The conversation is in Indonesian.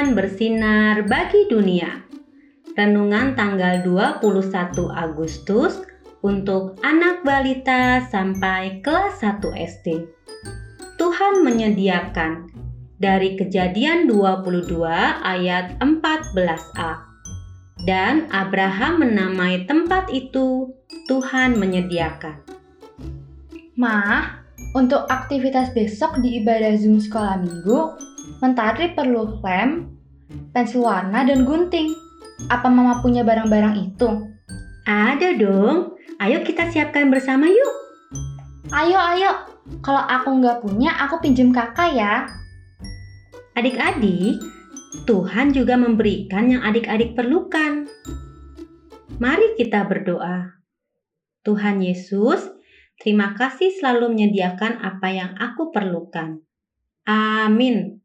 Tuhan bersinar bagi dunia. Renungan tanggal 21 Agustus untuk anak balita sampai kelas 1 SD. Tuhan menyediakan dari Kejadian 22 ayat 14a. Dan Abraham menamai tempat itu Tuhan menyediakan. Ma, untuk aktivitas besok di ibadah Zoom sekolah minggu, Mentari perlu lem, pensil warna, dan gunting. Apa Mama punya barang-barang itu? Ada dong. Ayo kita siapkan bersama yuk. Ayo, ayo. Kalau aku nggak punya, aku pinjem kakak ya. Adik-adik, Tuhan juga memberikan yang adik-adik perlukan. Mari kita berdoa. Tuhan Yesus, terima kasih selalu menyediakan apa yang aku perlukan. Amin.